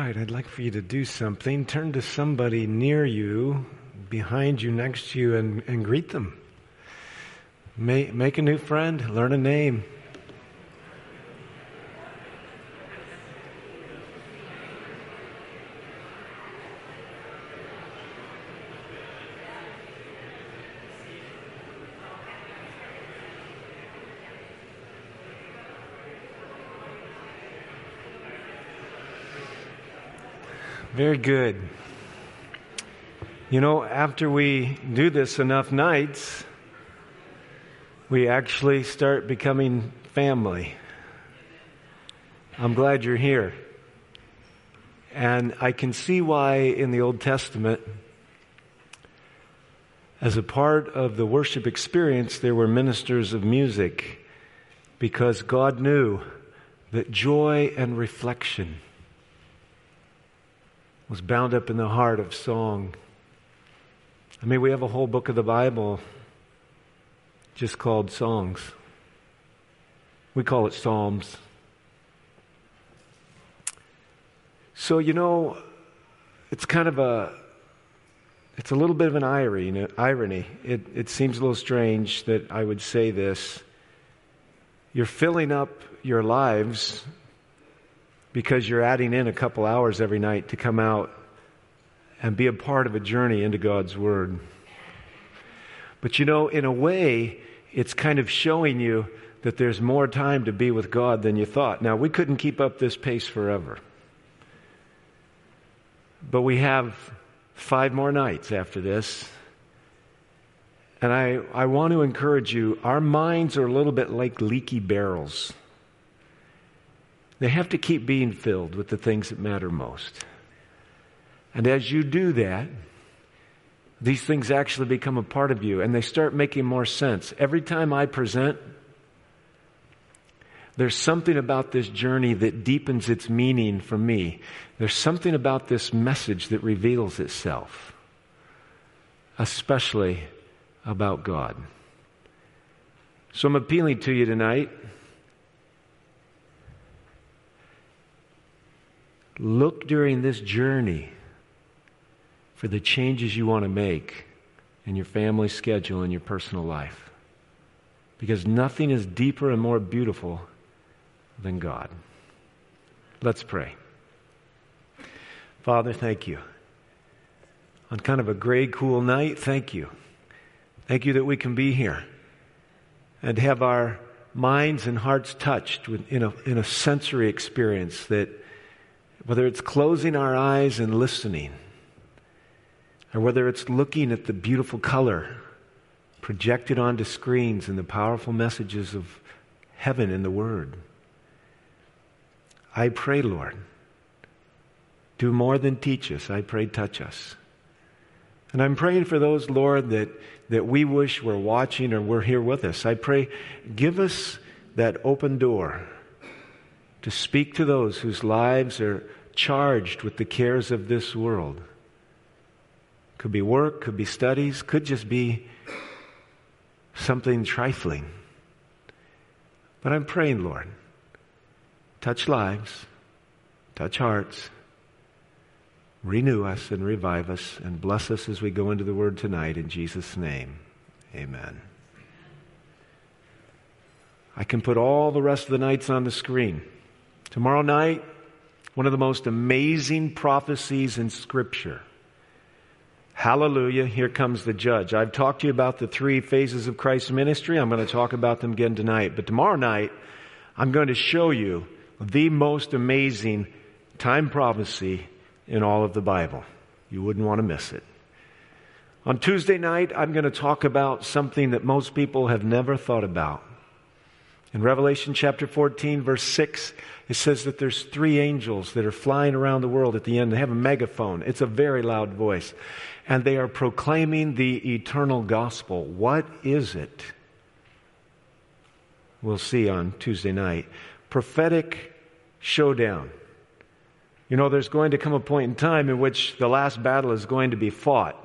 right, I'd like for you to do something. Turn to somebody near you, behind you, next to you, and, and greet them. Make, make a new friend, learn a name. Very good. You know, after we do this enough nights, we actually start becoming family. I'm glad you're here. And I can see why in the Old Testament, as a part of the worship experience, there were ministers of music because God knew that joy and reflection was bound up in the heart of song. I mean, we have a whole book of the Bible just called songs. We call it Psalms. So, you know, it's kind of a it's a little bit of an irony. irony. It, it seems a little strange that I would say this. You're filling up your lives because you're adding in a couple hours every night to come out and be a part of a journey into God's Word. But you know, in a way, it's kind of showing you that there's more time to be with God than you thought. Now, we couldn't keep up this pace forever. But we have five more nights after this. And I, I want to encourage you, our minds are a little bit like leaky barrels. They have to keep being filled with the things that matter most. And as you do that, these things actually become a part of you and they start making more sense. Every time I present, there's something about this journey that deepens its meaning for me. There's something about this message that reveals itself, especially about God. So I'm appealing to you tonight Look during this journey for the changes you want to make in your family schedule and your personal life. Because nothing is deeper and more beautiful than God. Let's pray. Father, thank you. On kind of a gray, cool night, thank you. Thank you that we can be here and have our minds and hearts touched in, a, in a sensory experience that whether it's closing our eyes and listening, or whether it's looking at the beautiful color projected onto screens and the powerful messages of heaven in the Word. I pray, Lord, do more than teach us. I pray, touch us. And I'm praying for those, Lord, that, that we wish were watching or were here with us. I pray, give us that open door to speak to those whose lives are charged with the cares of this world. Could be work, could be studies, could just be something trifling. But I'm praying, Lord, touch lives, touch hearts, renew us and revive us, and bless us as we go into the Word tonight. In Jesus' name, amen. I can put all the rest of the nights on the screen. Tomorrow night, one of the most amazing prophecies in Scripture. Hallelujah, here comes the judge. I've talked to you about the three phases of Christ's ministry. I'm going to talk about them again tonight. But tomorrow night, I'm going to show you the most amazing time prophecy in all of the Bible. You wouldn't want to miss it. On Tuesday night, I'm going to talk about something that most people have never thought about. In Revelation chapter 14, verse 6, it says that there's three angels that are flying around the world at the end. They have a megaphone. It's a very loud voice. And they are proclaiming the eternal gospel. What is it? We'll see on Tuesday night. Prophetic showdown. You know, there's going to come a point in time in which the last battle is going to be fought.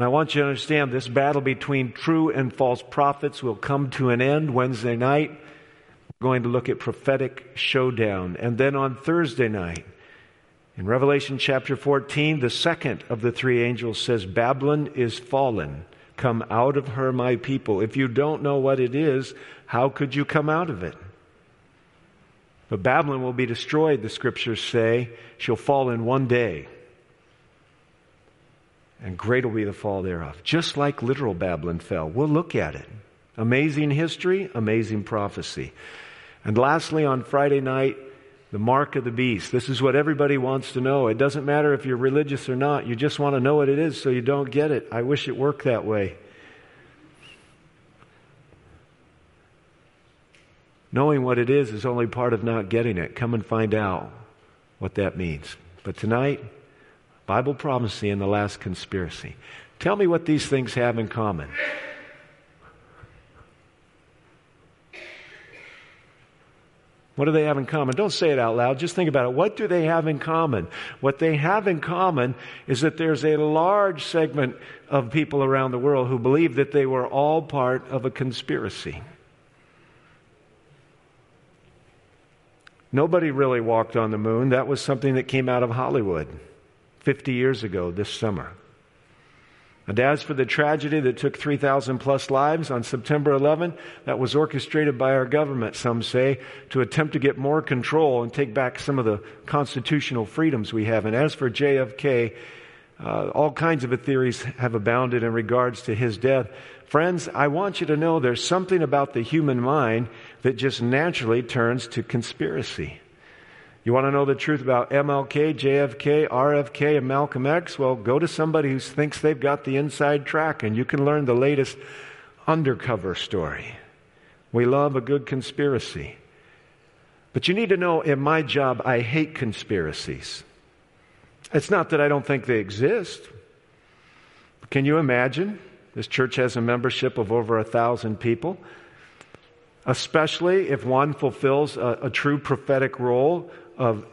And I want you to understand this battle between true and false prophets will come to an end Wednesday night. We're going to look at prophetic showdown. And then on Thursday night, In Revelation chapter 14, the second of the three angels says, Babylon is fallen. Come out of her, my people. If you don't know what it is, how could you come out of it? But Babylon will be destroyed, the scriptures say. She'll fall in one day. And great will be the fall thereof. Just like literal Babylon fell. We'll look at it. Amazing history, amazing prophecy. And lastly, on Friday night, the mark of the beast. This is what everybody wants to know. It doesn't matter if you're religious or not. You just want to know what it is so you don't get it. I wish it worked that way. Knowing what it is is only part of not getting it. Come and find out what that means. But tonight, Bible prophecy and the last conspiracy. Tell me what these things have in common. What do they have in common? Don't say it out loud. Just think about it. What do they have in common? What they have in common is that there's a large segment of people around the world who believe that they were all part of a conspiracy. Nobody really walked on the moon. That was something that came out of Hollywood 50 years ago this summer. And as for the tragedy that took 3,000 plus lives on September 11, that was orchestrated by our government, some say, to attempt to get more control and take back some of the constitutional freedoms we have. And as for JFK, uh, all kinds of theories have abounded in regards to his death. Friends, I want you to know there's something about the human mind that just naturally turns to conspiracy. You want to know the truth about MLK, JFK, RFK, and Malcolm X? Well, go to somebody who thinks they've got the inside track and you can learn the latest undercover story. We love a good conspiracy. But you need to know in my job, I hate conspiracies. It's not that I don't think they exist. Can you imagine? This church has a membership of over a thousand people especially if one fulfills a, a, true prophetic role of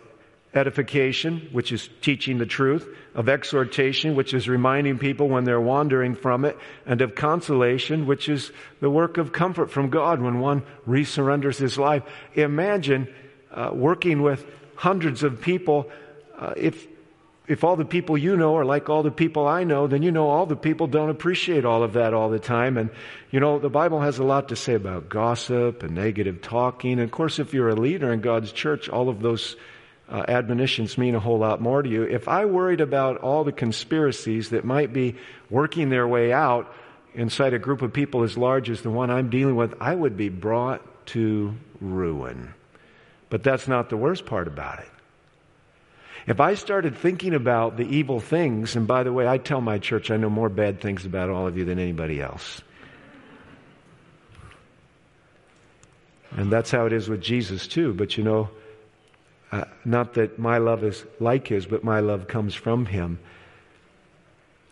edification, which is teaching the truth, of exhortation, which is reminding people when they're wandering from it, and of consolation, which is the work of comfort from God when one resurrenders his life. Imagine uh, working with hundreds of people. Uh, if if all the people you know are like all the people I know, then you know all the people don't appreciate all of that all the time. And, you know, the Bible has a lot to say about gossip and negative talking. And of course, if you're a leader in God's church, all of those uh, admonitions mean a whole lot more to you. If I worried about all the conspiracies that might be working their way out inside a group of people as large as the one I'm dealing with, I would be brought to ruin. But that's not the worst part about it. If I started thinking about the evil things, and by the way, I tell my church I know more bad things about all of you than anybody else. And that's how it is with Jesus, too. But you know, uh, not that my love is like his, but my love comes from him.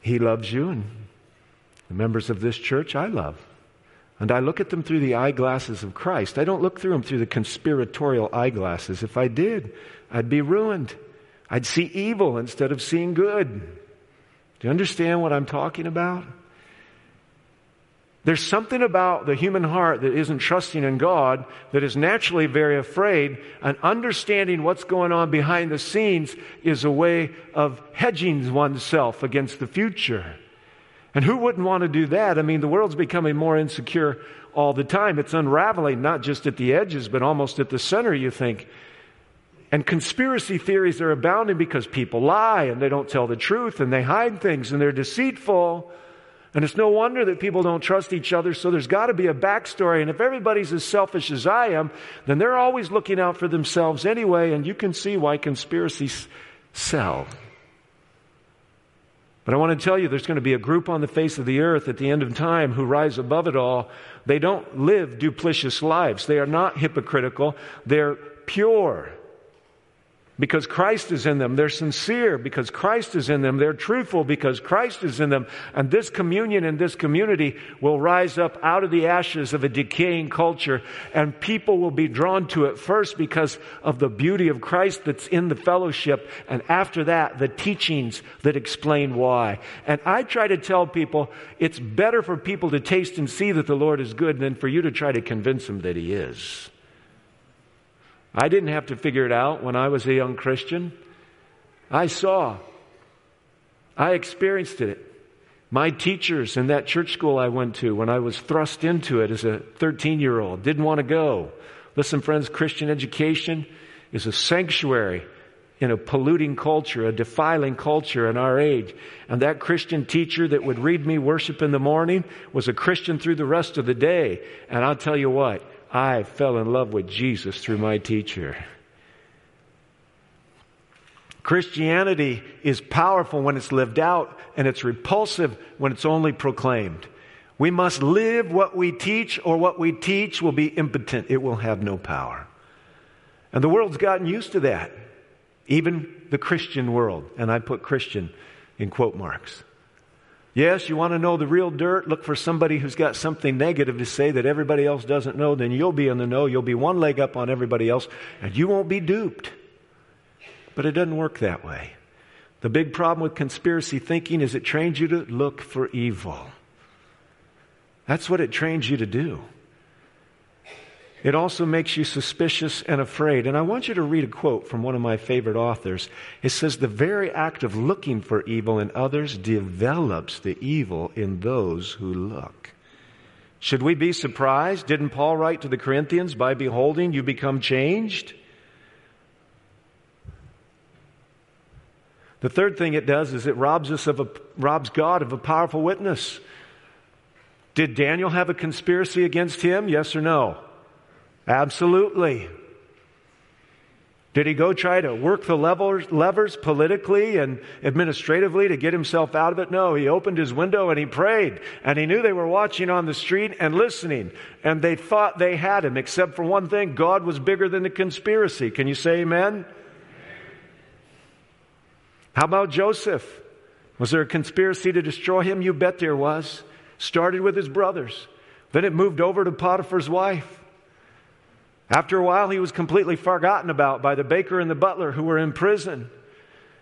He loves you, and the members of this church I love. And I look at them through the eyeglasses of Christ. I don't look through them through the conspiratorial eyeglasses. If I did, I'd be ruined. I'd see evil instead of seeing good. Do you understand what I'm talking about? There's something about the human heart that isn't trusting in God, that is naturally very afraid, and understanding what's going on behind the scenes is a way of hedging oneself against the future. And who wouldn't want to do that? I mean, the world's becoming more insecure all the time. It's unraveling, not just at the edges, but almost at the center, you think. And conspiracy theories are abounding because people lie and they don't tell the truth and they hide things and they're deceitful. And it's no wonder that people don't trust each other, so there's got to be a backstory. And if everybody's as selfish as I am, then they're always looking out for themselves anyway, and you can see why conspiracies sell. But I want to tell you there's going to be a group on the face of the earth at the end of time who rise above it all. They don't live duplicitous lives. They are not hypocritical. They're pure because Christ is in them. They're sincere because Christ is in them. They're truthful because Christ is in them. And this communion and this community will rise up out of the ashes of a decaying culture and people will be drawn to it first because of the beauty of Christ that's in the fellowship. And after that, the teachings that explain why. And I try to tell people it's better for people to taste and see that the Lord is good than for you to try to convince them that He is. I didn't have to figure it out when I was a young Christian. I saw. I experienced it. My teachers in that church school I went to when I was thrust into it as a 13 year old didn't want to go. Listen, friends, Christian education is a sanctuary in a polluting culture, a defiling culture in our age. And that Christian teacher that would read me worship in the morning was a Christian through the rest of the day. And I'll tell you what, I fell in love with Jesus through my teacher. Christianity is powerful when it's lived out, and it's repulsive when it's only proclaimed. We must live what we teach, or what we teach will be impotent. It will have no power. And the world's gotten used to that, even the Christian world. And I put Christian in quote marks. Yes, you want to know the real dirt? Look for somebody who's got something negative to say that everybody else doesn't know. Then you'll be in the know. You'll be one leg up on everybody else, and you won't be duped. But it doesn't work that way. The big problem with conspiracy thinking is it trains you to look for evil. That's what it trains you to do. It also makes you suspicious and afraid. And I want you to read a quote from one of my favorite authors. It says, The very act of looking for evil in others develops the evil in those who look. Should we be surprised? Didn't Paul write to the Corinthians, By beholding, you become changed? The third thing it does is it robs us of a, robs God of a powerful witness. Did Daniel have a conspiracy against him? Yes or no? Absolutely. Did he go try to work the levers, levers, politically and administratively to get himself out of it? No, he opened his window and he prayed. And he knew they were watching on the street and listening. And they thought they had him, except for one thing God was bigger than the conspiracy. Can you say amen? How about Joseph? Was there a conspiracy to destroy him? You bet there was. Started with his brothers. Then it moved over to Potiphar's wife. After a while, he was completely forgotten about by the baker and the butler who were in prison.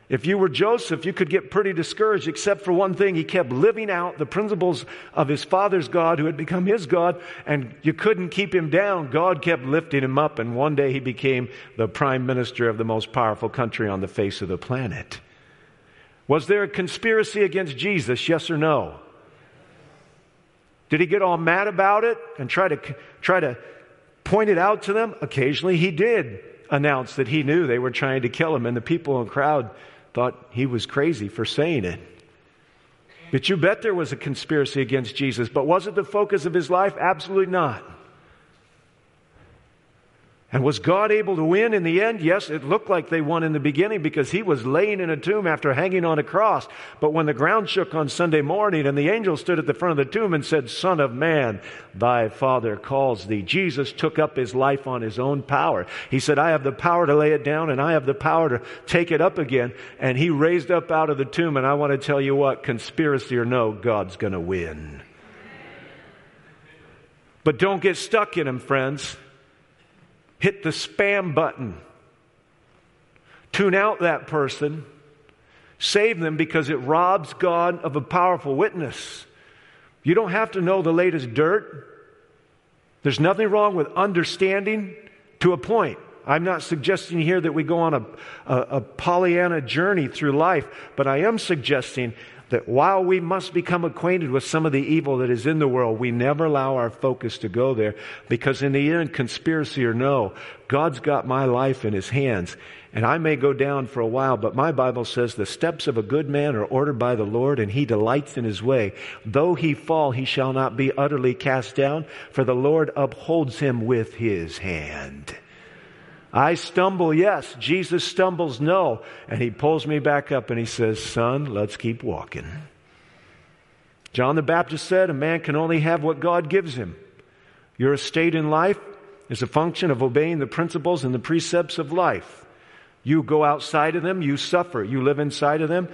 If you were Joseph, you could get pretty discouraged, except for one thing. He kept living out the principles of his father's God, who had become his God, and you couldn't keep him down. God kept lifting him up, and one day he became the prime minister of the most powerful country on the face of the planet. Was there a conspiracy against Jesus? Yes or no? Did he get all mad about it and try to, try to point it out to them? Occasionally he did announce that he knew they were trying to kill him, and the people in the crowd thought he was crazy for saying it. But you bet there was a conspiracy against Jesus. But was it the focus of his life? Absolutely not. And was God able to win in the end? Yes, it looked like they won in the beginning because he was laying in a tomb after hanging on a cross. But when the ground shook on Sunday morning and the angel stood at the front of the tomb and said, Son of man, thy father calls thee, Jesus took up his life on his own power. He said, I have the power to lay it down and I have the power to take it up again. And he raised up out of the tomb. And I want to tell you what, conspiracy or no, God's going to win. But don't get stuck in him, friends hit the spam button. Tune out that person. Save them because it robs God of a powerful witness. You don't have to know the latest dirt. There's nothing wrong with understanding to a point. I'm not suggesting here that we go on a, a, a Pollyanna journey through life, but I am suggesting that while we must become acquainted with some of the evil that is in the world, we never allow our focus to go there because in the end, conspiracy or no, God's got my life in his hands. And I may go down for a while, but my Bible says the steps of a good man are ordered by the Lord and he delights in his way. Though he fall, he shall not be utterly cast down, for the Lord upholds him with his hand. I stumble, yes. Jesus stumbles, no. And he pulls me back up and he says, Son, let's keep walking. John the Baptist said, A man can only have what God gives him. Your estate in life is a function of obeying the principles and the precepts of life. You go outside of them, you suffer. You live inside of them,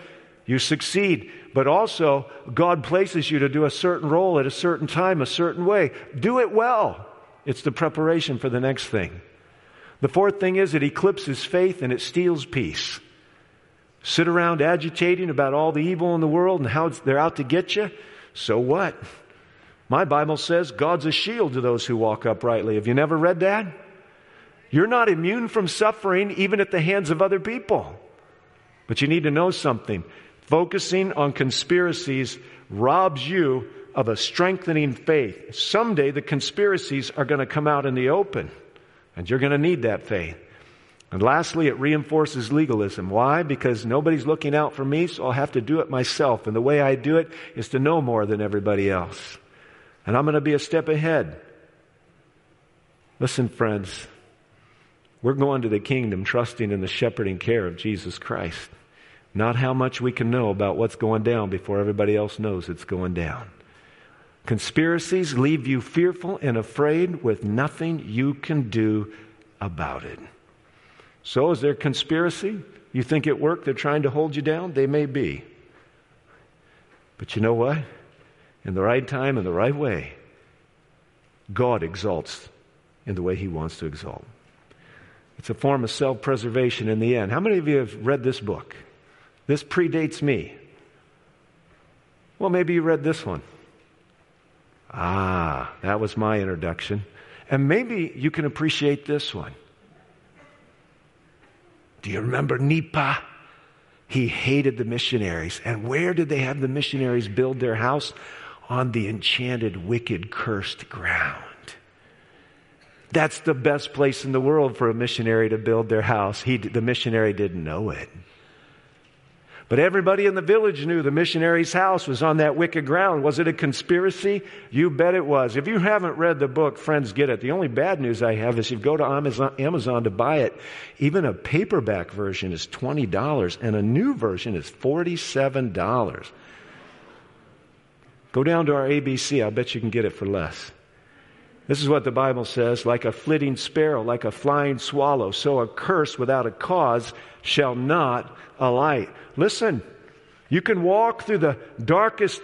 you succeed. But also, God places you to do a certain role at a certain time, a certain way. Do it well. It's the preparation for the next thing. The fourth thing is it eclipses faith and it steals peace. Sit around agitating about all the evil in the world and how they're out to get you. So what? My Bible says God's a shield to those who walk uprightly. Have you never read that? You're not immune from suffering even at the hands of other people. But you need to know something. Focusing on conspiracies robs you of a strengthening faith. Someday the conspiracies are going to come out in the open, and you're going to need that faith. And lastly, it reinforces legalism. Why? Because nobody's looking out for me, so I'll have to do it myself. And the way I do it is to know more than everybody else. And I'm going to be a step ahead. Listen, friends, we're going to the kingdom trusting in the shepherding care of Jesus Christ. Not how much we can know about what's going down before everybody else knows it's going down. Conspiracies leave you fearful and afraid with nothing you can do about it. So, is there conspiracy? You think it worked? They're trying to hold you down? They may be. But you know what? In the right time, in the right way, God exalts in the way He wants to exalt. It's a form of self preservation in the end. How many of you have read this book? This predates me. Well, maybe you read this one. Ah, that was my introduction. And maybe you can appreciate this one. Do you remember Nepa? He hated the missionaries. And where did they have the missionaries build their house? On the enchanted, wicked, cursed ground. That's the best place in the world for a missionary to build their house. He, the missionary didn't know it. But everybody in the village knew the missionary's house was on that wicked ground. Was it a conspiracy? You bet it was. If you haven't read the book, friends, get it. The only bad news I have is you go to Amazon, Amazon to buy it, even a paperback version is $20 and a new version is $47. Go down to our ABC. I'll bet you can get it for less. This is what the Bible says like a flitting sparrow, like a flying swallow, so a curse without a cause shall not alight. Listen, you can walk through the darkest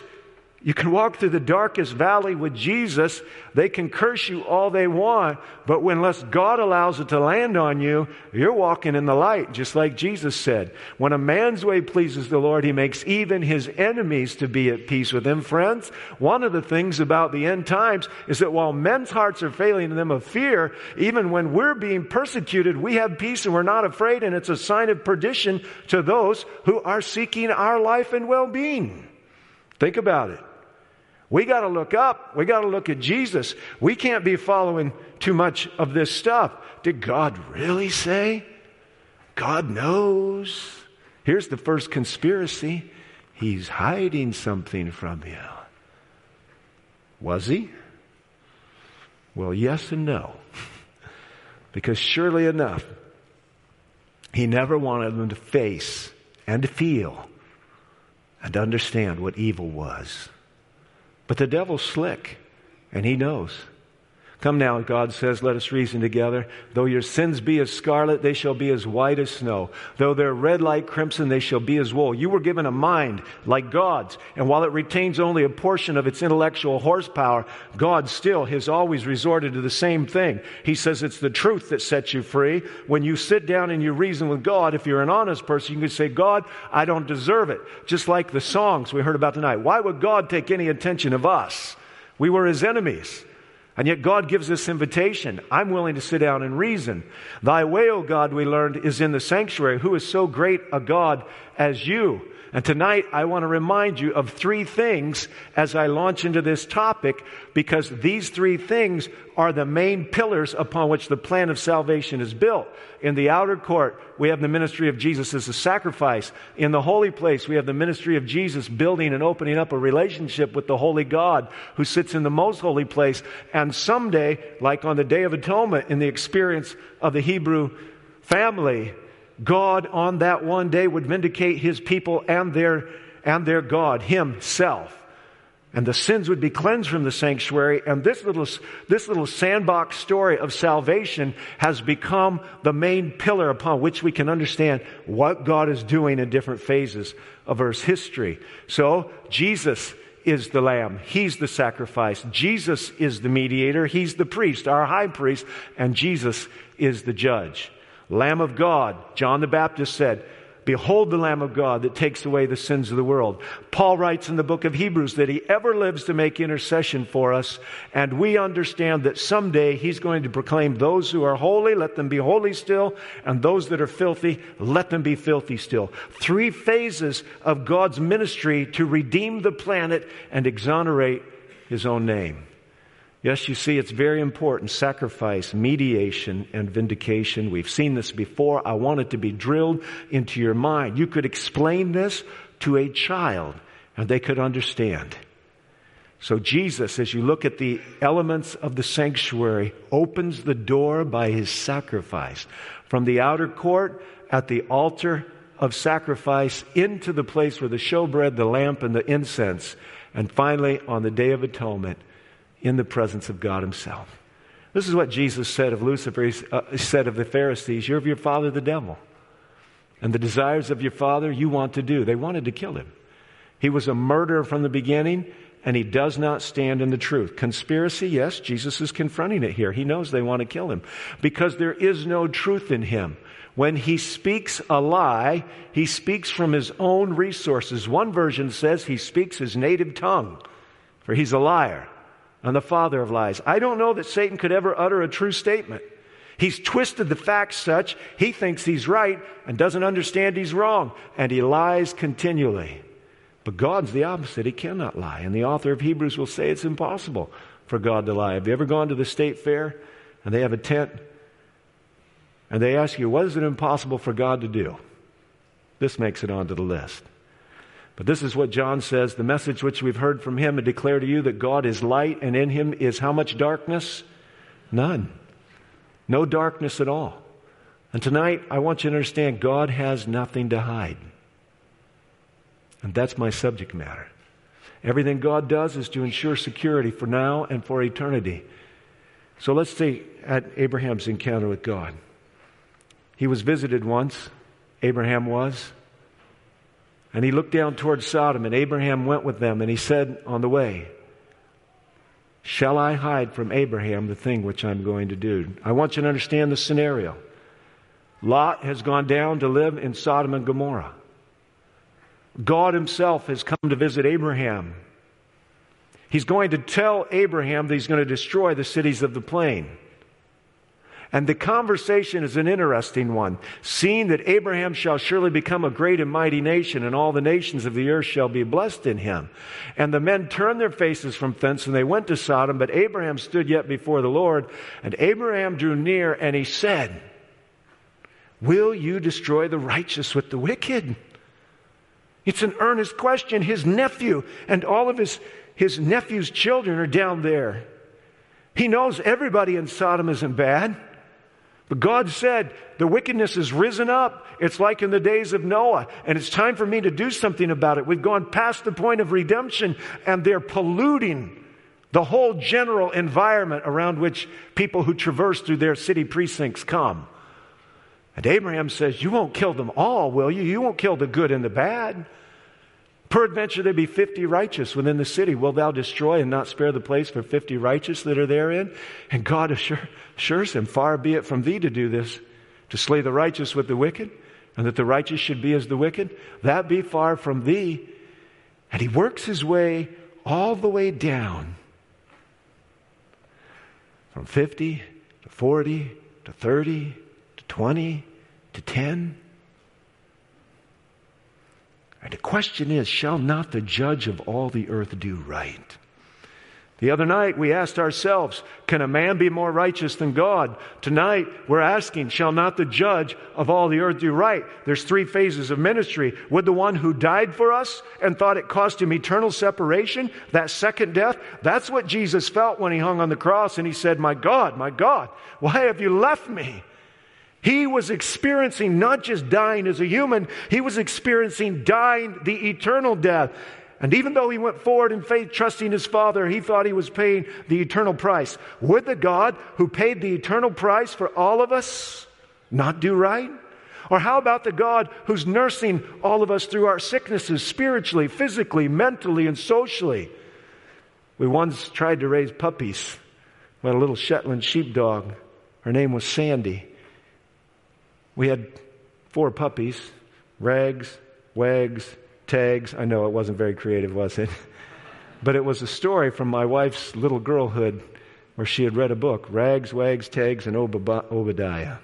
you can walk through the darkest valley with Jesus. They can curse you all they want, but unless God allows it to land on you, you're walking in the light, just like Jesus said. When a man's way pleases the Lord, he makes even his enemies to be at peace with him. Friends, one of the things about the end times is that while men's hearts are failing them of fear, even when we're being persecuted, we have peace and we're not afraid, and it's a sign of perdition to those who are seeking our life and well-being. Think about it. We got to look up. We got to look at Jesus. We can't be following too much of this stuff. Did God really say? God knows. Here's the first conspiracy He's hiding something from you. Was He? Well, yes and no. because surely enough, He never wanted them to face and to feel and to understand what evil was. But the devil's slick, and he knows. Come now, God says, let us reason together. Though your sins be as scarlet, they shall be as white as snow. Though they're red like crimson, they shall be as wool. You were given a mind like God's, and while it retains only a portion of its intellectual horsepower, God still has always resorted to the same thing. He says it's the truth that sets you free. When you sit down and you reason with God, if you're an honest person, you can say, God, I don't deserve it. Just like the songs we heard about tonight. Why would God take any attention of us? We were his enemies. And yet God gives this invitation. I'm willing to sit down and reason. Thy way, O God, we learned, is in the sanctuary. Who is so great a God as you? And tonight I want to remind you of three things as I launch into this topic because these three things are the main pillars upon which the plan of salvation is built. In the outer court, we have the ministry of Jesus as a sacrifice. In the holy place, we have the ministry of Jesus building and opening up a relationship with the holy God who sits in the most holy place. And someday, like on the Day of Atonement, in the experience of the Hebrew family, God on that one day would vindicate his people and their, and their God, himself. And the sins would be cleansed from the sanctuary. And this little, this little sandbox story of salvation has become the main pillar upon which we can understand what God is doing in different phases of Earth's history. So, Jesus is the lamb. He's the sacrifice. Jesus is the mediator. He's the priest, our high priest. And Jesus is the judge. Lamb of God, John the Baptist said, Behold the Lamb of God that takes away the sins of the world. Paul writes in the book of Hebrews that he ever lives to make intercession for us, and we understand that someday he's going to proclaim those who are holy, let them be holy still, and those that are filthy, let them be filthy still. Three phases of God's ministry to redeem the planet and exonerate his own name. Yes, you see, it's very important sacrifice, mediation, and vindication. We've seen this before. I want it to be drilled into your mind. You could explain this to a child and they could understand. So, Jesus, as you look at the elements of the sanctuary, opens the door by his sacrifice. From the outer court at the altar of sacrifice into the place where the showbread, the lamp, and the incense, and finally on the Day of Atonement in the presence of God Himself. This is what Jesus said of Lucifer. He uh, said of the Pharisees, You're of your father, the devil. And the desires of your father you want to do. They wanted to kill him. He was a murderer from the beginning, and he does not stand in the truth. Conspiracy, yes, Jesus is confronting it here. He knows they want to kill him because there is no truth in him. When he speaks a lie, he speaks from his own resources. One version says he speaks his native tongue, for he's a liar and the father of lies. I don't know that Satan could ever utter a true statement. He's twisted the facts such he thinks he's right and doesn't understand he's wrong, and he lies continually. But God's the opposite. He cannot lie. And the author of Hebrews will say it's impossible for God to lie. Have you ever gone to the state fair and they have a tent and they ask you, what is it impossible for God to do? This makes it onto the list. But this is what John says the message which we've heard from him and declare to you that God is light and in him is how much darkness? None. No darkness at all. And tonight, I want you to understand God has nothing to hide. And that's my subject matter. Everything God does is to ensure security for now and for eternity. So let's see at Abraham's encounter with God. He was visited once, Abraham was. And he looked down towards Sodom, and Abraham went with them, and he said on the way, Shall I hide from Abraham the thing which I'm going to do? I want you to understand the scenario. Lot has gone down to live in Sodom and Gomorrah. God Himself has come to visit Abraham. He's going to tell Abraham that He's going to destroy the cities of the plain. And the conversation is an interesting one. Seeing that Abraham shall surely become a great and mighty nation, and all the nations of the earth shall be blessed in him. And the men turned their faces from thence, and they went to Sodom, but Abraham stood yet before the Lord. And Abraham drew near, and he said, Will you destroy the righteous with the wicked? It's an earnest question. His nephew and all of his, his nephew's children are down there. He knows everybody in Sodom isn't bad. But God said, the wickedness has risen up. It's like in the days of Noah, and it's time for me to do something about it. We've gone past the point of redemption, and they're polluting the whole general environment around which people who traverse through their city precincts come. And Abraham says, You won't kill them all, will you? You won't kill the good and the bad. Peradventure there be fifty righteous within the city. Will thou destroy and not spare the place for fifty righteous that are therein? And God assures him, Far be it from thee to do this, to slay the righteous with the wicked, and that the righteous should be as the wicked. That be far from thee. And he works his way all the way down from 50 to 40 to 30 to 20 to 10 and the question is, shall not the judge of all the earth do right? The other night we asked ourselves, can a man be more righteous than God? Tonight we're asking, shall not the judge of all the earth do right? There's three phases of ministry. Would the one who died for us and thought it cost him eternal separation, that second death, that's what Jesus felt when he hung on the cross and he said, my God, my God, why have you left me? He was experiencing not just dying as a human, he was experiencing dying the eternal death. And even though he went forward in faith, trusting his Father, he thought he was paying the eternal price. Would the God who paid the eternal price for all of us not do right? Or how about the God who's nursing all of us through our sicknesses, spiritually, physically, mentally, and socially? We once tried to raise puppies. We had a little Shetland sheepdog. Her name was Sandy. We had four puppies. Rags, wags, tags. I know it wasn't very creative, was it? But it was a story from my wife's little girlhood where she had read a book Rags, Wags, Tags, and Obadiah.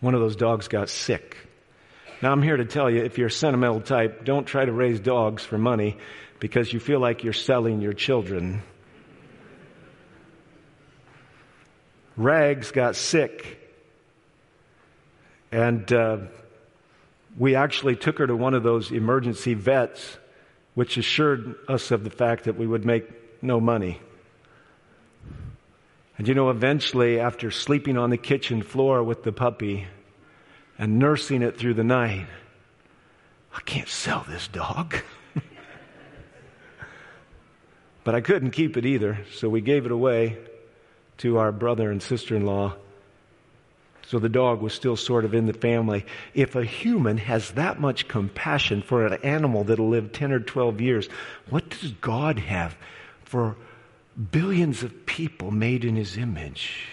One of those dogs got sick. Now, I'm here to tell you if you're a sentimental type, don't try to raise dogs for money because you feel like you're selling your children. Rags got sick, and uh, we actually took her to one of those emergency vets which assured us of the fact that we would make no money. And you know, eventually, after sleeping on the kitchen floor with the puppy and nursing it through the night, I can't sell this dog. but I couldn't keep it either, so we gave it away to our brother and sister in law so the dog was still sort of in the family. If a human has that much compassion for an animal that'll live 10 or 12 years, what does God have for billions of people made in his image?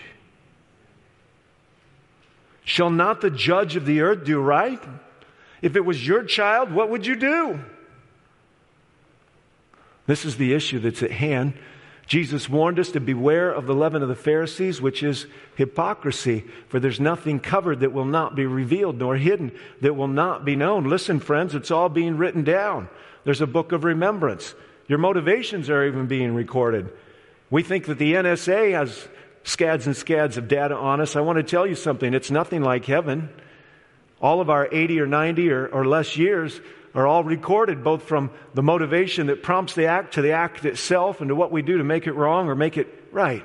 Shall not the judge of the earth do right? If it was your child, what would you do? This is the issue that's at hand. Jesus warned us to beware of the leaven of the Pharisees, which is hypocrisy, for there's nothing covered that will not be revealed, nor hidden that will not be known. Listen, friends, it's all being written down. There's a book of remembrance. Your motivations are even being recorded. We think that the NSA has scads and scads of data on us. I want to tell you something. It's nothing like heaven. All of our 80 or 90 or, or less years are all recorded, both from the motivation that prompts the act to the act itself and to what we do to make it wrong or make it right.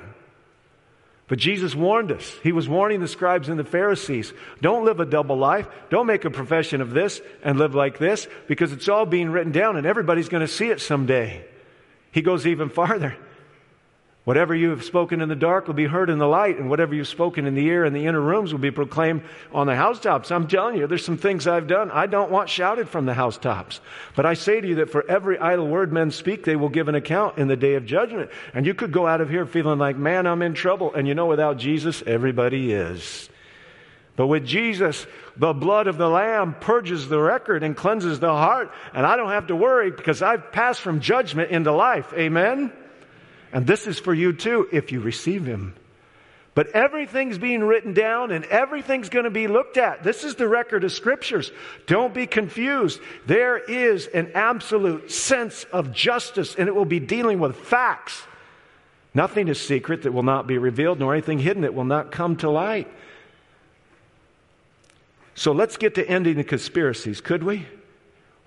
But Jesus warned us. He was warning the scribes and the Pharisees don't live a double life. Don't make a profession of this and live like this because it's all being written down and everybody's going to see it someday. He goes even farther. Whatever you have spoken in the dark will be heard in the light, and whatever you've spoken in the ear in the inner rooms will be proclaimed on the housetops. I'm telling you, there's some things I've done I don't want shouted from the housetops. But I say to you that for every idle word men speak, they will give an account in the day of judgment. And you could go out of here feeling like, man, I'm in trouble. And you know, without Jesus, everybody is. But with Jesus, the blood of the Lamb purges the record and cleanses the heart. And I don't have to worry because I've passed from judgment into life. Amen? And this is for you too if you receive Him. But everything's being written down and everything's going to be looked at. This is the record of scriptures. Don't be confused. There is an absolute sense of justice and it will be dealing with facts. Nothing is secret that will not be revealed, nor anything hidden that will not come to light. So let's get to ending the conspiracies, could we?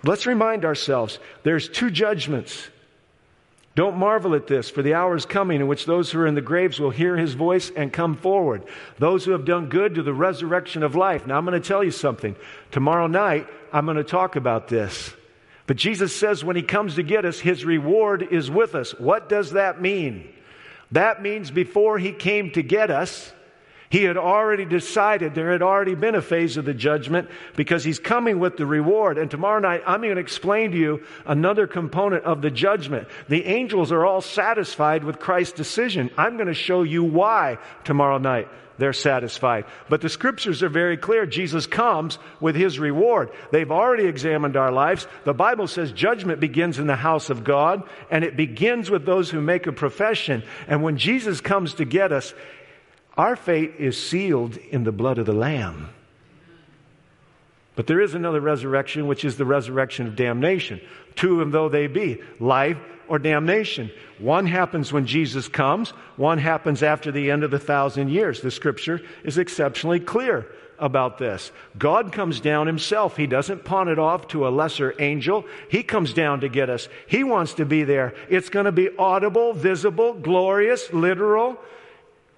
Let's remind ourselves there's two judgments don't marvel at this, for the hour is coming in which those who are in the graves will hear his voice and come forward. Those who have done good to the resurrection of life. Now, I'm going to tell you something. Tomorrow night, I'm going to talk about this. But Jesus says when he comes to get us, his reward is with us. What does that mean? That means before he came to get us, he had already decided there had already been a phase of the judgment because he's coming with the reward. And tomorrow night, I'm going to explain to you another component of the judgment. The angels are all satisfied with Christ's decision. I'm going to show you why tomorrow night they're satisfied. But the scriptures are very clear. Jesus comes with his reward. They've already examined our lives. The Bible says judgment begins in the house of God, and it begins with those who make a profession. And when Jesus comes to get us, our fate is sealed in the blood of the Lamb. But there is another resurrection, which is the resurrection of damnation. Two of them, though they be, life or damnation. One happens when Jesus comes, one happens after the end of the thousand years. The scripture is exceptionally clear about this. God comes down himself. He doesn't pawn it off to a lesser angel. He comes down to get us. He wants to be there. It's going to be audible, visible, glorious, literal.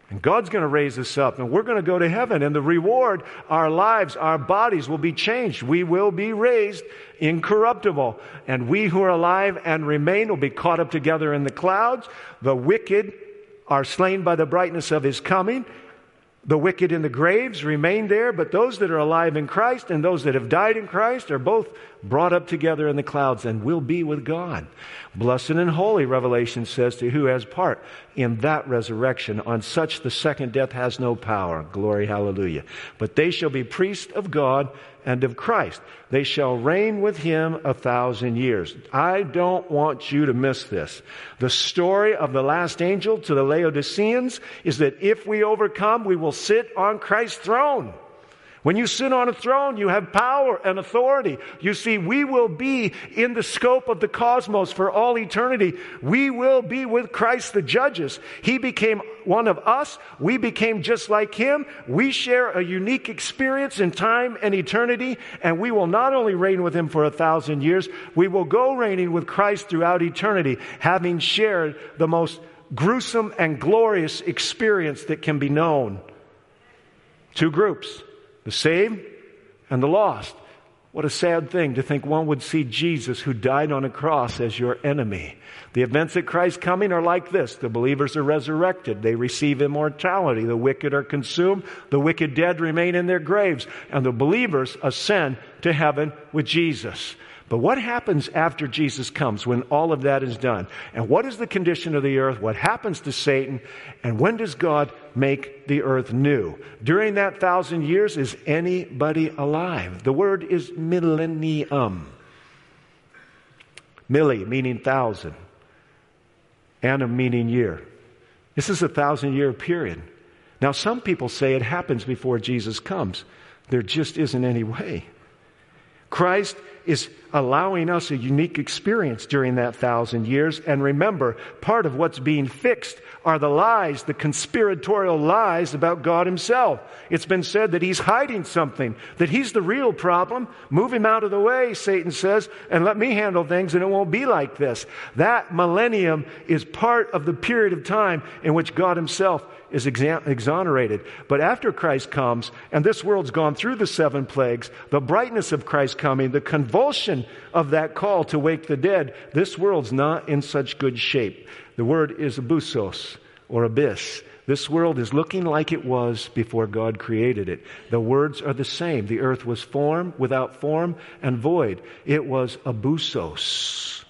And God's going to raise us up and we're going to go to heaven. And the reward, our lives, our bodies will be changed. We will be raised incorruptible. And we who are alive and remain will be caught up together in the clouds. The wicked are slain by the brightness of his coming. The wicked in the graves remain there, but those that are alive in Christ and those that have died in Christ are both brought up together in the clouds and will be with God. Blessed and holy, Revelation says, to who has part in that resurrection. On such the second death has no power. Glory, hallelujah. But they shall be priests of God and of Christ. They shall reign with him a thousand years. I don't want you to miss this. The story of the last angel to the Laodiceans is that if we overcome, we will sit on Christ's throne. When you sit on a throne, you have power and authority. You see, we will be in the scope of the cosmos for all eternity. We will be with Christ the judges. He became one of us. We became just like him. We share a unique experience in time and eternity, and we will not only reign with him for a thousand years, we will go reigning with Christ throughout eternity, having shared the most gruesome and glorious experience that can be known. Two groups the saved and the lost. What a sad thing to think one would see Jesus who died on a cross as your enemy. The events at Christ's coming are like this. The believers are resurrected. They receive immortality. The wicked are consumed. The wicked dead remain in their graves. And the believers ascend to heaven with Jesus. But what happens after Jesus comes when all of that is done? And what is the condition of the earth? What happens to Satan? And when does God make the earth new? During that thousand years, is anybody alive? The word is millennium. Milli meaning thousand. Annum meaning year. This is a thousand year period. Now, some people say it happens before Jesus comes. There just isn't any way. Christ is allowing us a unique experience during that thousand years. And remember, part of what's being fixed are the lies, the conspiratorial lies about God Himself. It's been said that He's hiding something, that He's the real problem. Move Him out of the way, Satan says, and let me handle things, and it won't be like this. That millennium is part of the period of time in which God Himself is exonerated. But after Christ comes, and this world's gone through the seven plagues, the brightness of Christ coming, the convulsion of that call to wake the dead, this world's not in such good shape. The word is abusos, or abyss. This world is looking like it was before God created it. The words are the same. The earth was form, without form and void. It was abusos.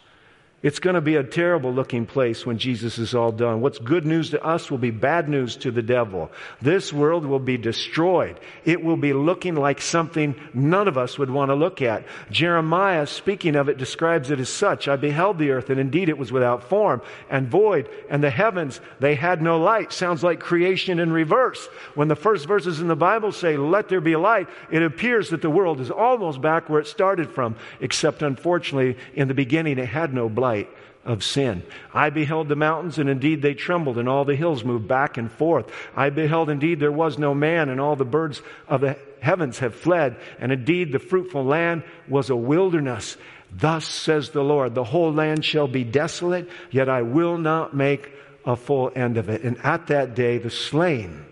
It's going to be a terrible looking place when Jesus is all done. What's good news to us will be bad news to the devil. This world will be destroyed. It will be looking like something none of us would want to look at. Jeremiah, speaking of it, describes it as such. I beheld the earth, and indeed it was without form and void, and the heavens, they had no light. Sounds like creation in reverse. When the first verses in the Bible say, let there be light, it appears that the world is almost back where it started from, except unfortunately, in the beginning it had no light of sin. I beheld the mountains, and indeed they trembled, and all the hills moved back and forth. I beheld indeed there was no man, and all the birds of the heavens have fled, and indeed the fruitful land was a wilderness. Thus says the Lord, the whole land shall be desolate, yet I will not make a full end of it. And at that day the slain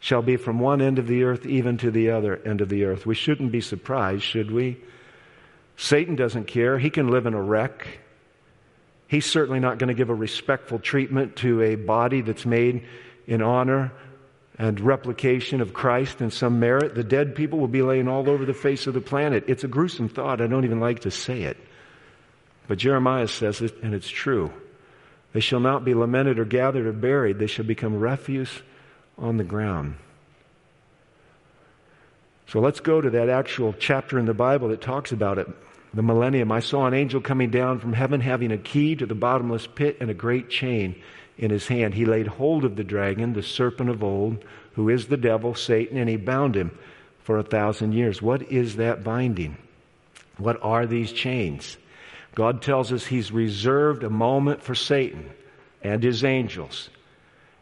shall be from one end of the earth even to the other end of the earth. We shouldn't be surprised, should we? Satan doesn't care. He can live in a wreck. He's certainly not going to give a respectful treatment to a body that's made in honor and replication of Christ and some merit. The dead people will be laying all over the face of the planet. It's a gruesome thought. I don't even like to say it. But Jeremiah says it, and it's true. They shall not be lamented or gathered or buried. They shall become refuse on the ground. So let's go to that actual chapter in the Bible that talks about it the millennium, I saw an angel coming down from heaven having a key to the bottomless pit and a great chain in his hand. He laid hold of the dragon, the serpent of old, who is the devil, Satan, and he bound him for a thousand years. What is that binding? What are these chains? God tells us he's reserved a moment for Satan and his angels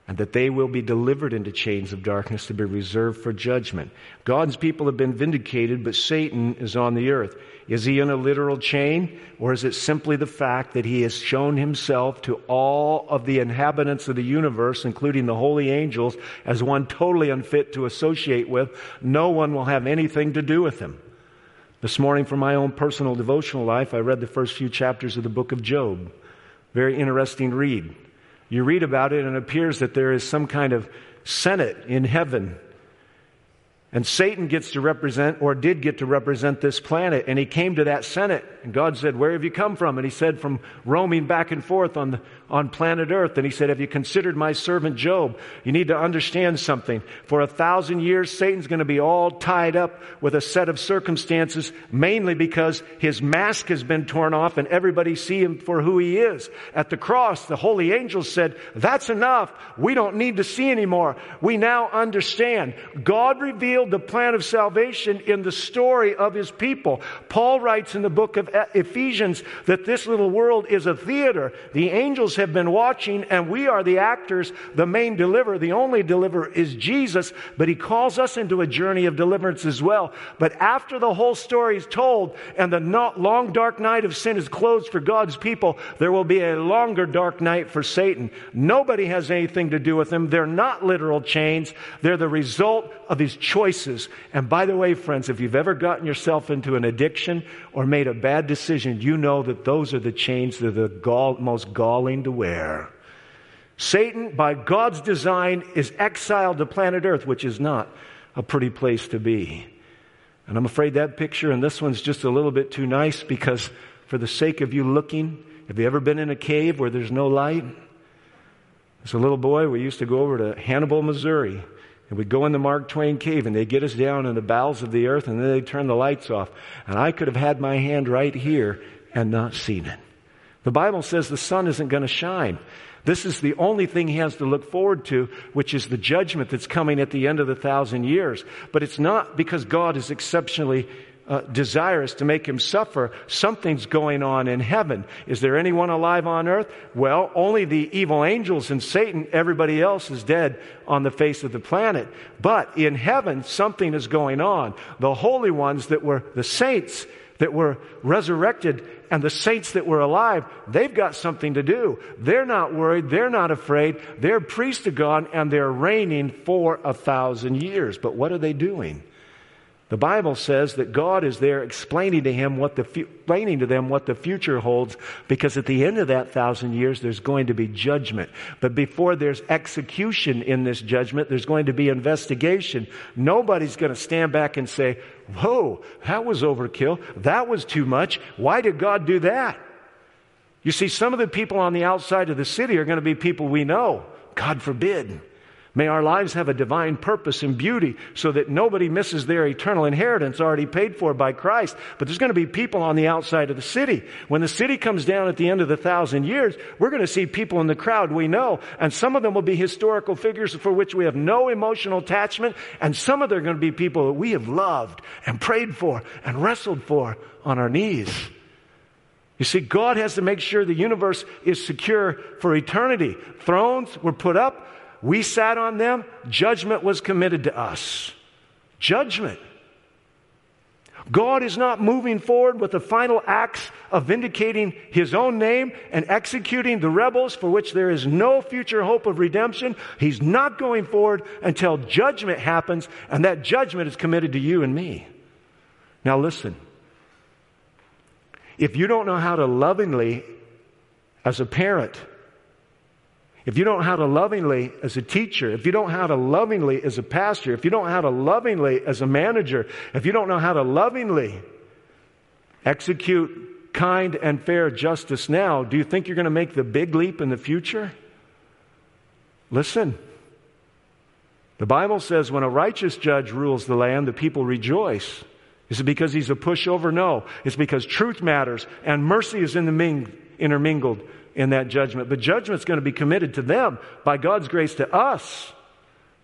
and that they will be delivered into chains of darkness to be reserved for judgment. God's people have been vindicated, but Satan is on the earth. Is he in a literal chain, or is it simply the fact that he has shown himself to all of the inhabitants of the universe, including the holy angels, as one totally unfit to associate with? No one will have anything to do with him. This morning, for my own personal devotional life, I read the first few chapters of the book of Job. Very interesting read. You read about it, and it appears that there is some kind of Senate in heaven And Satan gets to represent, or did get to represent this planet. And he came to that Senate. And God said, Where have you come from? And he said, From roaming back and forth on, the, on planet Earth. And he said, Have you considered my servant Job? You need to understand something. For a thousand years, Satan's going to be all tied up with a set of circumstances, mainly because his mask has been torn off and everybody see him for who he is. At the cross, the holy angels said, That's enough. We don't need to see anymore. We now understand. God revealed the plan of salvation in the story of his people. Paul writes in the book of Ephesians that this little world is a theater. The angels have been watching, and we are the actors. The main deliverer, the only deliverer, is Jesus, but he calls us into a journey of deliverance as well. But after the whole story is told and the long dark night of sin is closed for God's people, there will be a longer dark night for Satan. Nobody has anything to do with him. They're not literal chains, they're the result of his choices. And by the way, friends, if you've ever gotten yourself into an addiction or made a bad decision, you know that those are the chains that are the gall, most galling to wear. Satan, by God's design, is exiled to planet Earth, which is not a pretty place to be. And I'm afraid that picture and this one's just a little bit too nice because, for the sake of you looking, have you ever been in a cave where there's no light? As a little boy, we used to go over to Hannibal, Missouri, and we'd go in the Mark Twain cave and they'd get us down in the bowels of the earth and then they'd turn the lights off. And I could have had my hand right here and not seen it. The Bible says the sun isn't going to shine. This is the only thing he has to look forward to, which is the judgment that's coming at the end of the thousand years. But it's not because God is exceptionally uh, desirous to make him suffer, something's going on in heaven. Is there anyone alive on earth? Well, only the evil angels and Satan. Everybody else is dead on the face of the planet. But in heaven, something is going on. The holy ones that were the saints that were resurrected and the saints that were alive, they've got something to do. They're not worried. They're not afraid. They're priests of God and they're reigning for a thousand years. But what are they doing? The Bible says that God is there explaining to him what the explaining to them what the future holds because at the end of that thousand years there's going to be judgment. But before there's execution in this judgment, there's going to be investigation. Nobody's going to stand back and say, "Whoa, that was overkill. That was too much. Why did God do that?" You see, some of the people on the outside of the city are going to be people we know. God forbid. May our lives have a divine purpose and beauty so that nobody misses their eternal inheritance already paid for by Christ. But there's going to be people on the outside of the city. When the city comes down at the end of the thousand years, we're going to see people in the crowd we know. And some of them will be historical figures for which we have no emotional attachment. And some of them are going to be people that we have loved and prayed for and wrestled for on our knees. You see, God has to make sure the universe is secure for eternity. Thrones were put up we sat on them, judgment was committed to us. Judgment. God is not moving forward with the final acts of vindicating his own name and executing the rebels for which there is no future hope of redemption. He's not going forward until judgment happens, and that judgment is committed to you and me. Now, listen. If you don't know how to lovingly, as a parent, if you don't know how to lovingly as a teacher, if you don't know how to lovingly as a pastor, if you don't know how to lovingly as a manager, if you don't know how to lovingly execute kind and fair justice now, do you think you're going to make the big leap in the future? Listen. The Bible says when a righteous judge rules the land, the people rejoice. Is it because he's a pushover? No. It's because truth matters and mercy is intermingled in that judgment. But judgment's going to be committed to them by God's grace to us.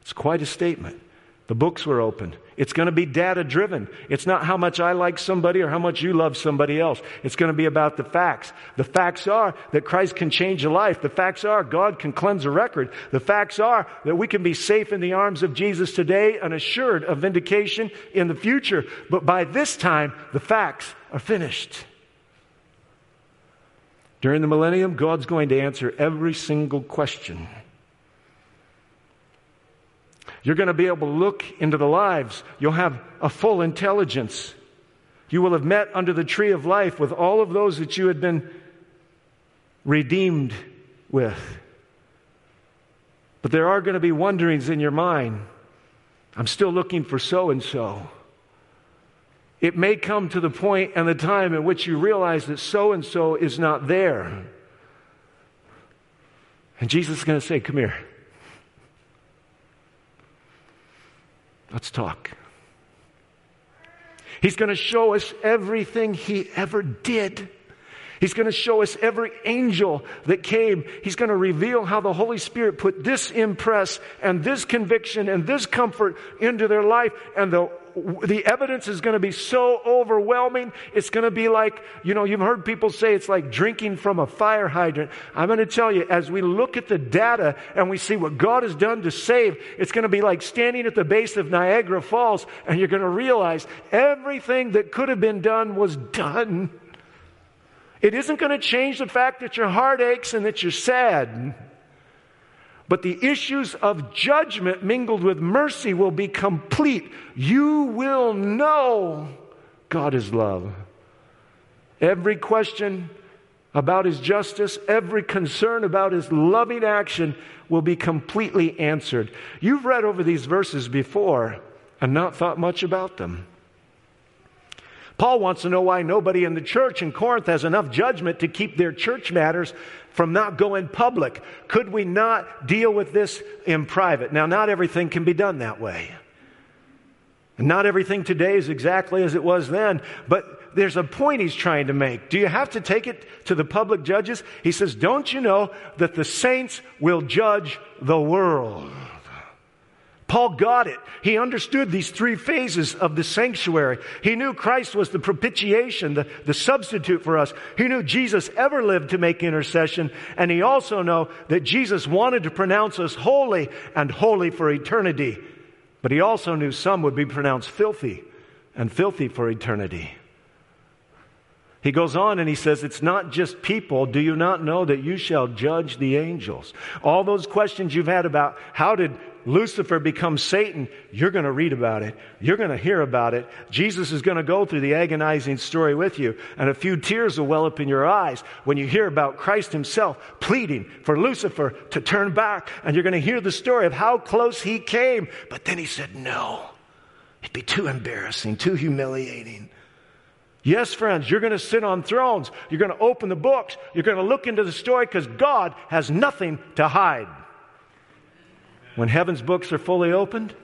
It's quite a statement. The books were opened. It's going to be data driven. It's not how much I like somebody or how much you love somebody else. It's going to be about the facts. The facts are that Christ can change a life. The facts are God can cleanse a record. The facts are that we can be safe in the arms of Jesus today and assured of vindication in the future. But by this time, the facts are finished. During the millennium, God's going to answer every single question. You're going to be able to look into the lives. You'll have a full intelligence. You will have met under the tree of life with all of those that you had been redeemed with. But there are going to be wonderings in your mind. I'm still looking for so and so. It may come to the point and the time in which you realize that so and so is not there. And Jesus is going to say, Come here. Let's talk. He's going to show us everything he ever did. He's going to show us every angel that came. He's going to reveal how the Holy Spirit put this impress and this conviction and this comfort into their life and the the evidence is going to be so overwhelming. It's going to be like, you know, you've heard people say it's like drinking from a fire hydrant. I'm going to tell you, as we look at the data and we see what God has done to save, it's going to be like standing at the base of Niagara Falls and you're going to realize everything that could have been done was done. It isn't going to change the fact that your heart aches and that you're sad. But the issues of judgment mingled with mercy will be complete. You will know God is love. Every question about his justice, every concern about his loving action will be completely answered. You've read over these verses before and not thought much about them. Paul wants to know why nobody in the church in Corinth has enough judgment to keep their church matters from not going public. Could we not deal with this in private? Now, not everything can be done that way. Not everything today is exactly as it was then, but there's a point he's trying to make. Do you have to take it to the public judges? He says, Don't you know that the saints will judge the world? Paul got it. He understood these three phases of the sanctuary. He knew Christ was the propitiation, the, the substitute for us. He knew Jesus ever lived to make intercession. And he also knew that Jesus wanted to pronounce us holy and holy for eternity. But he also knew some would be pronounced filthy and filthy for eternity. He goes on and he says, It's not just people. Do you not know that you shall judge the angels? All those questions you've had about how did Lucifer becomes Satan, you're going to read about it. You're going to hear about it. Jesus is going to go through the agonizing story with you, and a few tears will well up in your eyes when you hear about Christ himself pleading for Lucifer to turn back, and you're going to hear the story of how close he came. But then he said, No. It'd be too embarrassing, too humiliating. Yes, friends, you're going to sit on thrones. You're going to open the books. You're going to look into the story because God has nothing to hide. When heaven's books are fully opened,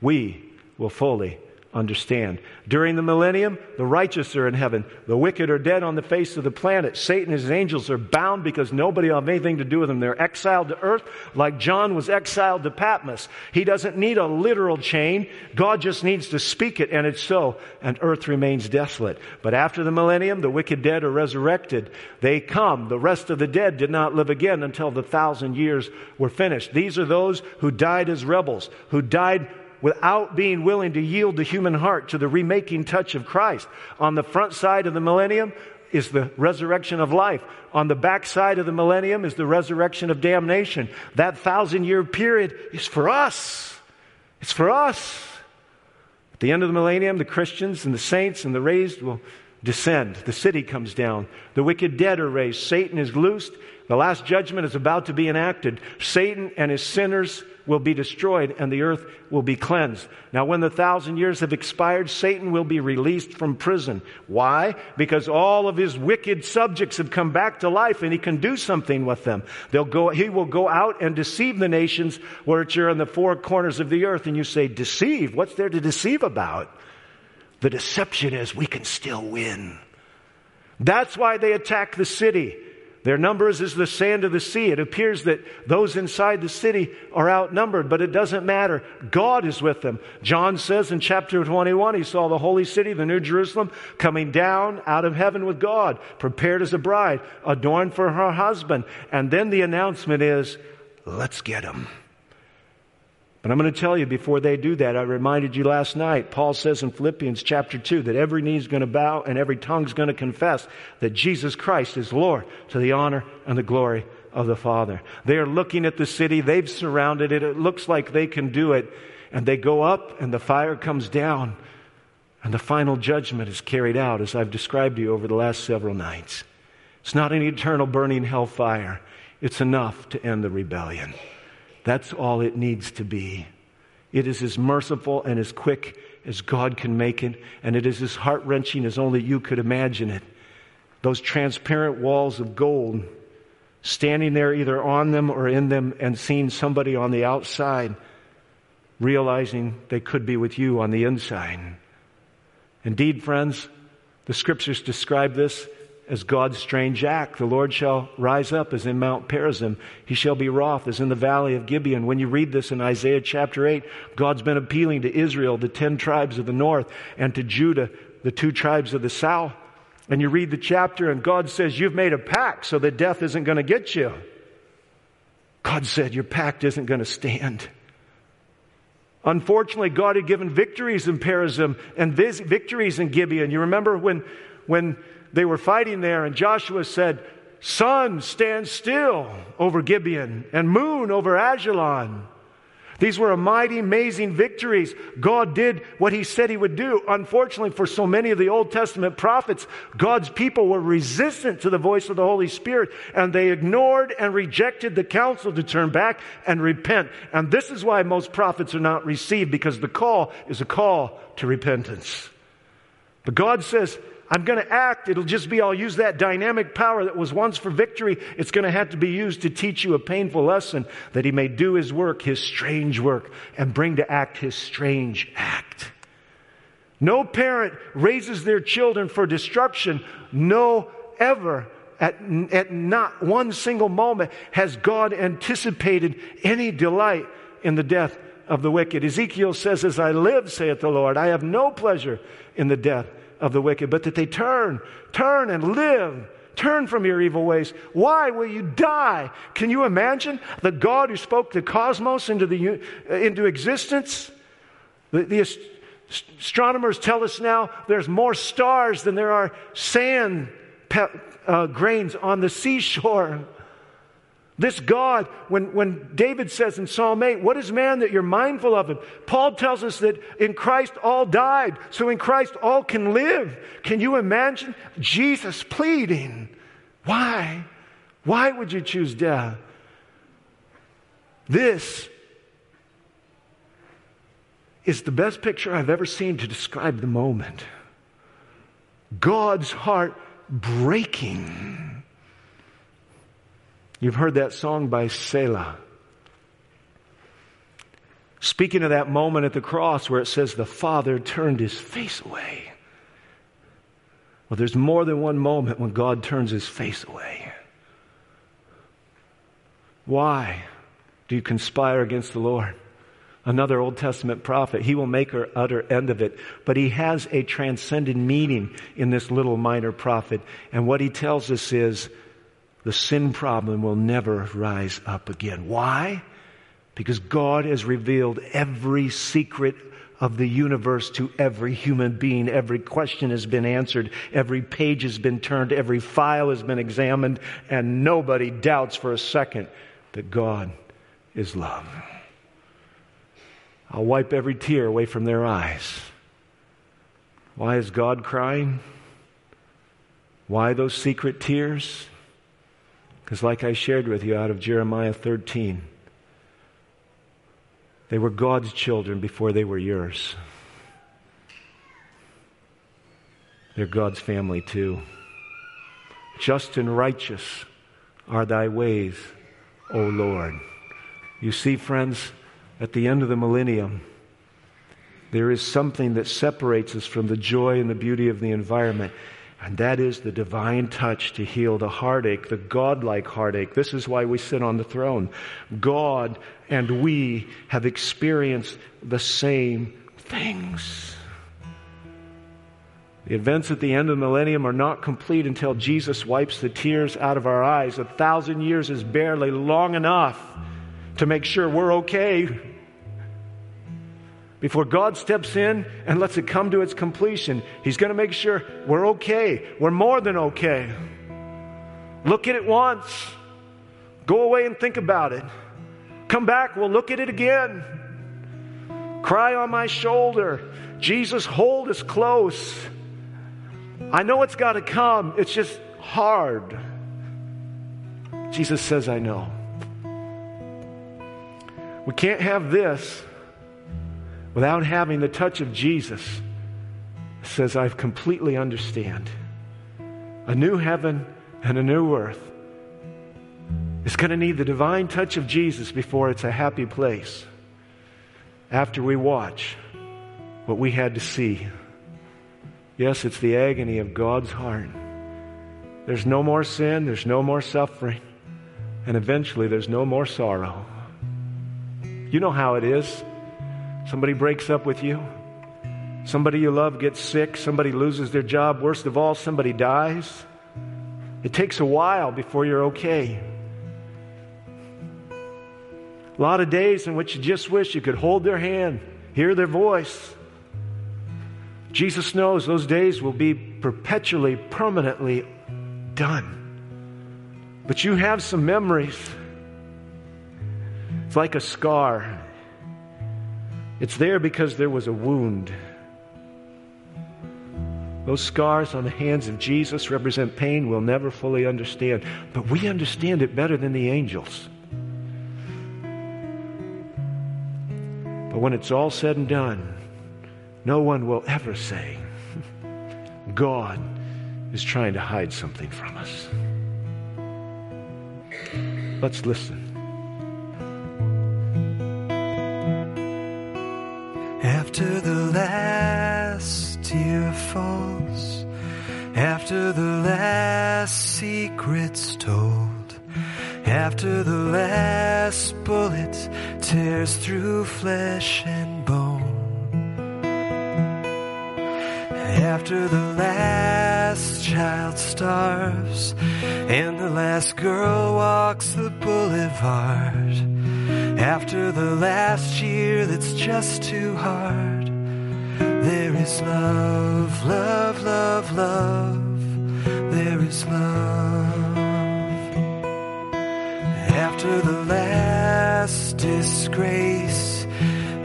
we will fully understand. During the millennium, the righteous are in heaven. The wicked are dead on the face of the planet. Satan and his angels are bound because nobody will have anything to do with them. They're exiled to earth like John was exiled to Patmos. He doesn't need a literal chain. God just needs to speak it and it's so. And earth remains desolate. But after the millennium, the wicked dead are resurrected. They come. The rest of the dead did not live again until the thousand years were finished. These are those who died as rebels, who died without being willing to yield the human heart to the remaking touch of Christ. On the front side of the millennium is the resurrection of life. On the back side of the millennium is the resurrection of damnation. That thousand year period is for us. It's for us. At the end of the millennium, the Christians and the saints and the raised will descend. The city comes down. The wicked dead are raised. Satan is loosed. The last judgment is about to be enacted. Satan and his sinners will be destroyed and the earth will be cleansed. Now, when the thousand years have expired, Satan will be released from prison. Why? Because all of his wicked subjects have come back to life and he can do something with them. They'll go, he will go out and deceive the nations which are in the four corners of the earth. And you say, deceive? What's there to deceive about? The deception is we can still win. That's why they attack the city. Their numbers is the sand of the sea. It appears that those inside the city are outnumbered, but it doesn't matter. God is with them. John says in chapter 21, he saw the holy city, the New Jerusalem, coming down out of heaven with God, prepared as a bride, adorned for her husband. And then the announcement is, let's get them. But I'm going to tell you before they do that, I reminded you last night, Paul says in Philippians chapter 2 that every knee is going to bow and every tongue is going to confess that Jesus Christ is Lord to the honor and the glory of the Father. They are looking at the city, they've surrounded it, it looks like they can do it, and they go up and the fire comes down and the final judgment is carried out as I've described to you over the last several nights. It's not an eternal burning hellfire. It's enough to end the rebellion. That's all it needs to be. It is as merciful and as quick as God can make it, and it is as heart wrenching as only you could imagine it. Those transparent walls of gold, standing there either on them or in them, and seeing somebody on the outside, realizing they could be with you on the inside. Indeed, friends, the scriptures describe this as God's strange act. The Lord shall rise up as in Mount Perazim. He shall be wroth as in the valley of Gibeon. When you read this in Isaiah chapter 8, God's been appealing to Israel, the ten tribes of the north, and to Judah, the two tribes of the south. And you read the chapter, and God says, You've made a pact so that death isn't going to get you. God said, Your pact isn't going to stand. Unfortunately, God had given victories in Perazim and victories in Gibeon. You remember when, when they were fighting there, and Joshua said, Sun, stand still over Gibeon, and moon over Ajalon. These were mighty, amazing victories. God did what He said He would do. Unfortunately, for so many of the Old Testament prophets, God's people were resistant to the voice of the Holy Spirit, and they ignored and rejected the counsel to turn back and repent. And this is why most prophets are not received, because the call is a call to repentance. But God says, I'm going to act. It'll just be, I'll use that dynamic power that was once for victory. It's going to have to be used to teach you a painful lesson that he may do his work, his strange work, and bring to act his strange act. No parent raises their children for destruction. No, ever, at, at not one single moment has God anticipated any delight in the death of the wicked. Ezekiel says, As I live, saith the Lord, I have no pleasure in the death of the wicked, but that they turn, turn and live. Turn from your evil ways. Why will you die? Can you imagine the God who spoke the cosmos into, the, uh, into existence? The, the astronomers tell us now there's more stars than there are sand pe- uh, grains on the seashore. This God, when, when David says in Psalm 8, What is man that you're mindful of him? Paul tells us that in Christ all died, so in Christ all can live. Can you imagine Jesus pleading? Why? Why would you choose death? This is the best picture I've ever seen to describe the moment. God's heart breaking You've heard that song by Selah. Speaking of that moment at the cross where it says the Father turned his face away. Well, there's more than one moment when God turns his face away. Why do you conspire against the Lord? Another Old Testament prophet. He will make her utter end of it. But he has a transcendent meaning in this little minor prophet. And what he tells us is the sin problem will never rise up again. Why? Because God has revealed every secret of the universe to every human being. Every question has been answered. Every page has been turned. Every file has been examined. And nobody doubts for a second that God is love. I'll wipe every tear away from their eyes. Why is God crying? Why those secret tears? Because, like I shared with you out of Jeremiah 13, they were God's children before they were yours. They're God's family too. Just and righteous are thy ways, O Lord. You see, friends, at the end of the millennium, there is something that separates us from the joy and the beauty of the environment. And that is the divine touch to heal the heartache, the godlike heartache. This is why we sit on the throne. God and we have experienced the same things. The events at the end of the millennium are not complete until Jesus wipes the tears out of our eyes. A thousand years is barely long enough to make sure we're okay before God steps in and lets it come to its completion, He's going to make sure we're okay. We're more than okay. Look at it once. Go away and think about it. Come back, we'll look at it again. Cry on my shoulder. Jesus, hold us close. I know it's got to come, it's just hard. Jesus says, I know. We can't have this without having the touch of Jesus says, I completely understand. A new heaven and a new earth is going to need the divine touch of Jesus before it's a happy place. After we watch what we had to see. Yes, it's the agony of God's heart. There's no more sin, there's no more suffering, and eventually there's no more sorrow. You know how it is. Somebody breaks up with you, somebody you love gets sick, somebody loses their job, worst of all, somebody dies. It takes a while before you're okay. A lot of days in which you just wish you could hold their hand, hear their voice. Jesus knows those days will be perpetually, permanently done. But you have some memories. It's like a scar. It's there because there was a wound. Those scars on the hands of Jesus represent pain we'll never fully understand, but we understand it better than the angels. But when it's all said and done, no one will ever say, God is trying to hide something from us. Let's listen. After the last tear falls, after the last secret's told, after the last bullet tears through flesh and bone, after the last child starves, and the last girl walks the boulevard, after the last year that's just too hard, there is love, love, love, love. There is love. After the last disgrace,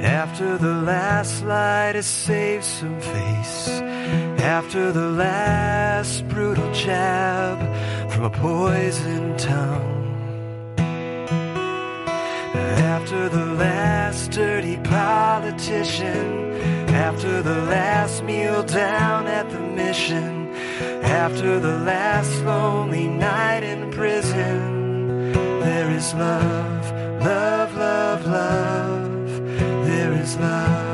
after the last lie to save some face, after the last brutal jab from a poisoned tongue. After the last dirty politician, after the last meal down at the mission, after the last lonely night in prison, there is love, love, love, love, there is love.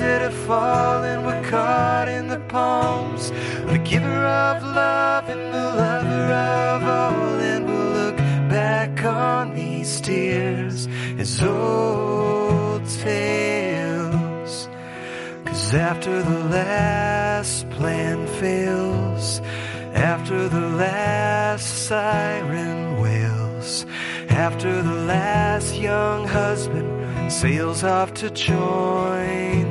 That have fallen were caught in the palms of the giver of love and the lover of all, and we'll look back on these tears as old tales. Cause after the last plan fails, after the last siren wails, after the last young husband sails off to join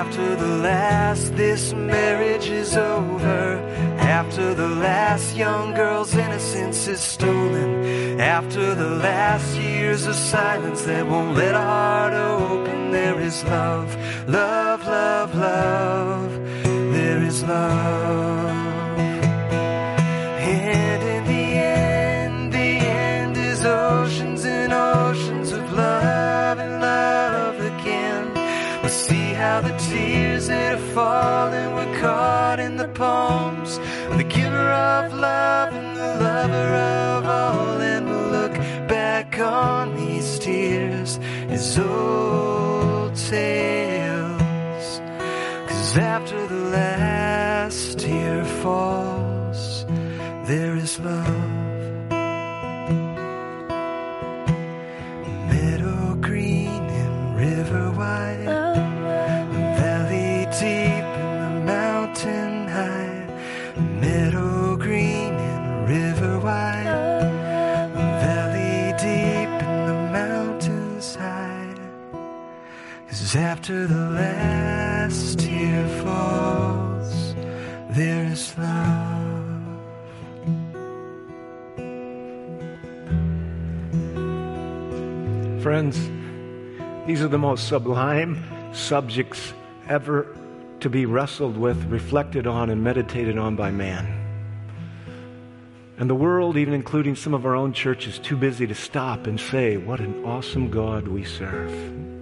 After the last, this marriage is over. After the last young girl's innocence is stolen. After the last years of silence that won't let a heart open, there is love, love, love, love. There is love. Palms the giver of love and the lover of all. And we'll look back on these tears as old tales. Cause after the last tear falls, there is love. Cause after the last tear falls, there is love. Friends, these are the most sublime subjects ever to be wrestled with, reflected on, and meditated on by man. And the world, even including some of our own churches, too busy to stop and say, What an awesome God we serve.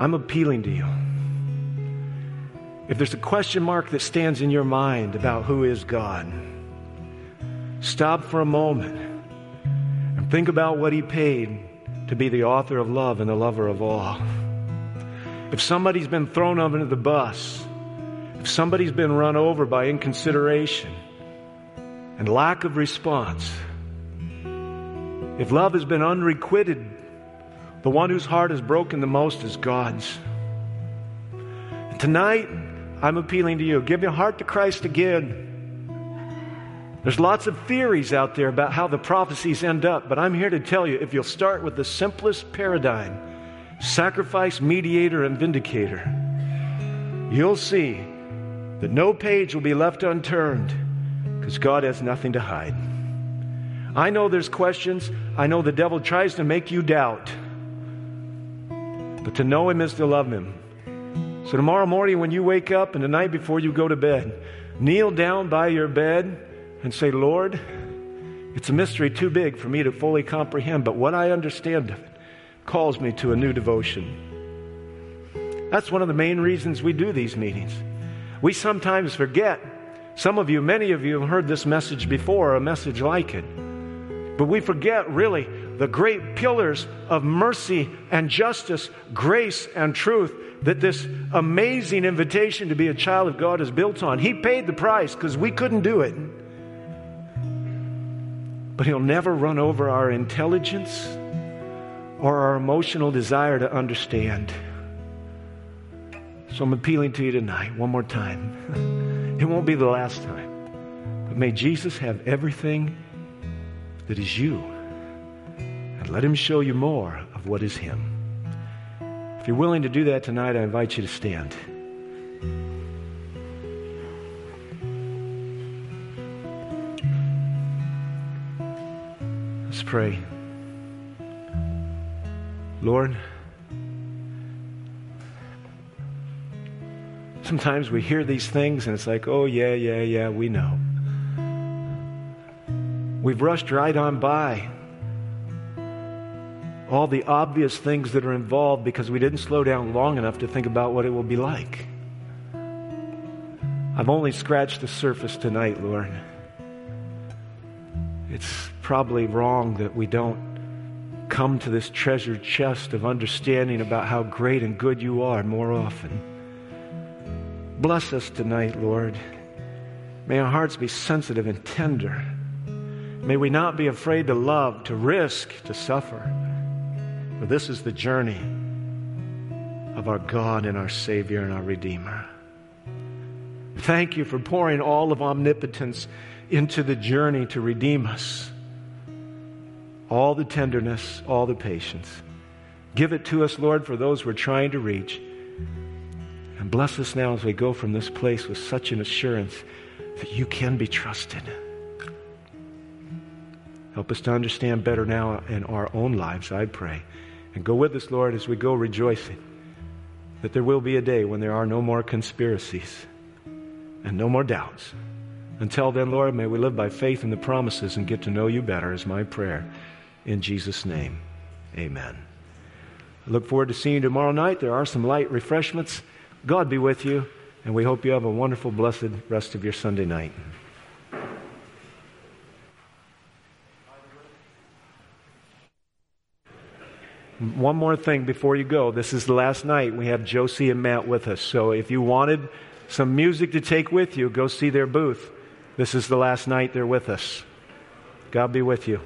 I'm appealing to you. If there's a question mark that stands in your mind about who is God, stop for a moment and think about what He paid to be the author of love and the lover of all. If somebody's been thrown under the bus, if somebody's been run over by inconsideration, and lack of response, if love has been unrequited, the one whose heart is broken the most is God's. Tonight, I'm appealing to you. Give your heart to Christ again. There's lots of theories out there about how the prophecies end up, but I'm here to tell you if you'll start with the simplest paradigm sacrifice, mediator, and vindicator you'll see that no page will be left unturned because God has nothing to hide. I know there's questions. I know the devil tries to make you doubt. But to know him is to love him. So tomorrow morning, when you wake up and the night before you go to bed, kneel down by your bed and say, Lord, it's a mystery too big for me to fully comprehend, but what I understand of it calls me to a new devotion. That's one of the main reasons we do these meetings. We sometimes forget some of you, many of you have heard this message before, a message like it. But we forget really the great pillars of mercy and justice, grace and truth that this amazing invitation to be a child of God is built on. He paid the price because we couldn't do it. But He'll never run over our intelligence or our emotional desire to understand. So I'm appealing to you tonight, one more time. It won't be the last time. But may Jesus have everything that is you. And let him show you more of what is him. If you're willing to do that tonight, I invite you to stand. Let's pray. Lord, Sometimes we hear these things and it's like, oh, yeah, yeah, yeah, we know. We've rushed right on by all the obvious things that are involved because we didn't slow down long enough to think about what it will be like. I've only scratched the surface tonight, Lord. It's probably wrong that we don't come to this treasured chest of understanding about how great and good you are more often. Bless us tonight, Lord. May our hearts be sensitive and tender. May we not be afraid to love, to risk, to suffer. For this is the journey of our God and our Savior and our Redeemer. Thank you for pouring all of omnipotence into the journey to redeem us. All the tenderness, all the patience. Give it to us, Lord, for those we're trying to reach. And bless us now as we go from this place with such an assurance that you can be trusted. Help us to understand better now in our own lives, I pray. And go with us, Lord, as we go rejoicing that there will be a day when there are no more conspiracies and no more doubts. Until then, Lord, may we live by faith in the promises and get to know you better, is my prayer. In Jesus' name, amen. I look forward to seeing you tomorrow night. There are some light refreshments. God be with you, and we hope you have a wonderful, blessed rest of your Sunday night. One more thing before you go. This is the last night. We have Josie and Matt with us. So if you wanted some music to take with you, go see their booth. This is the last night they're with us. God be with you.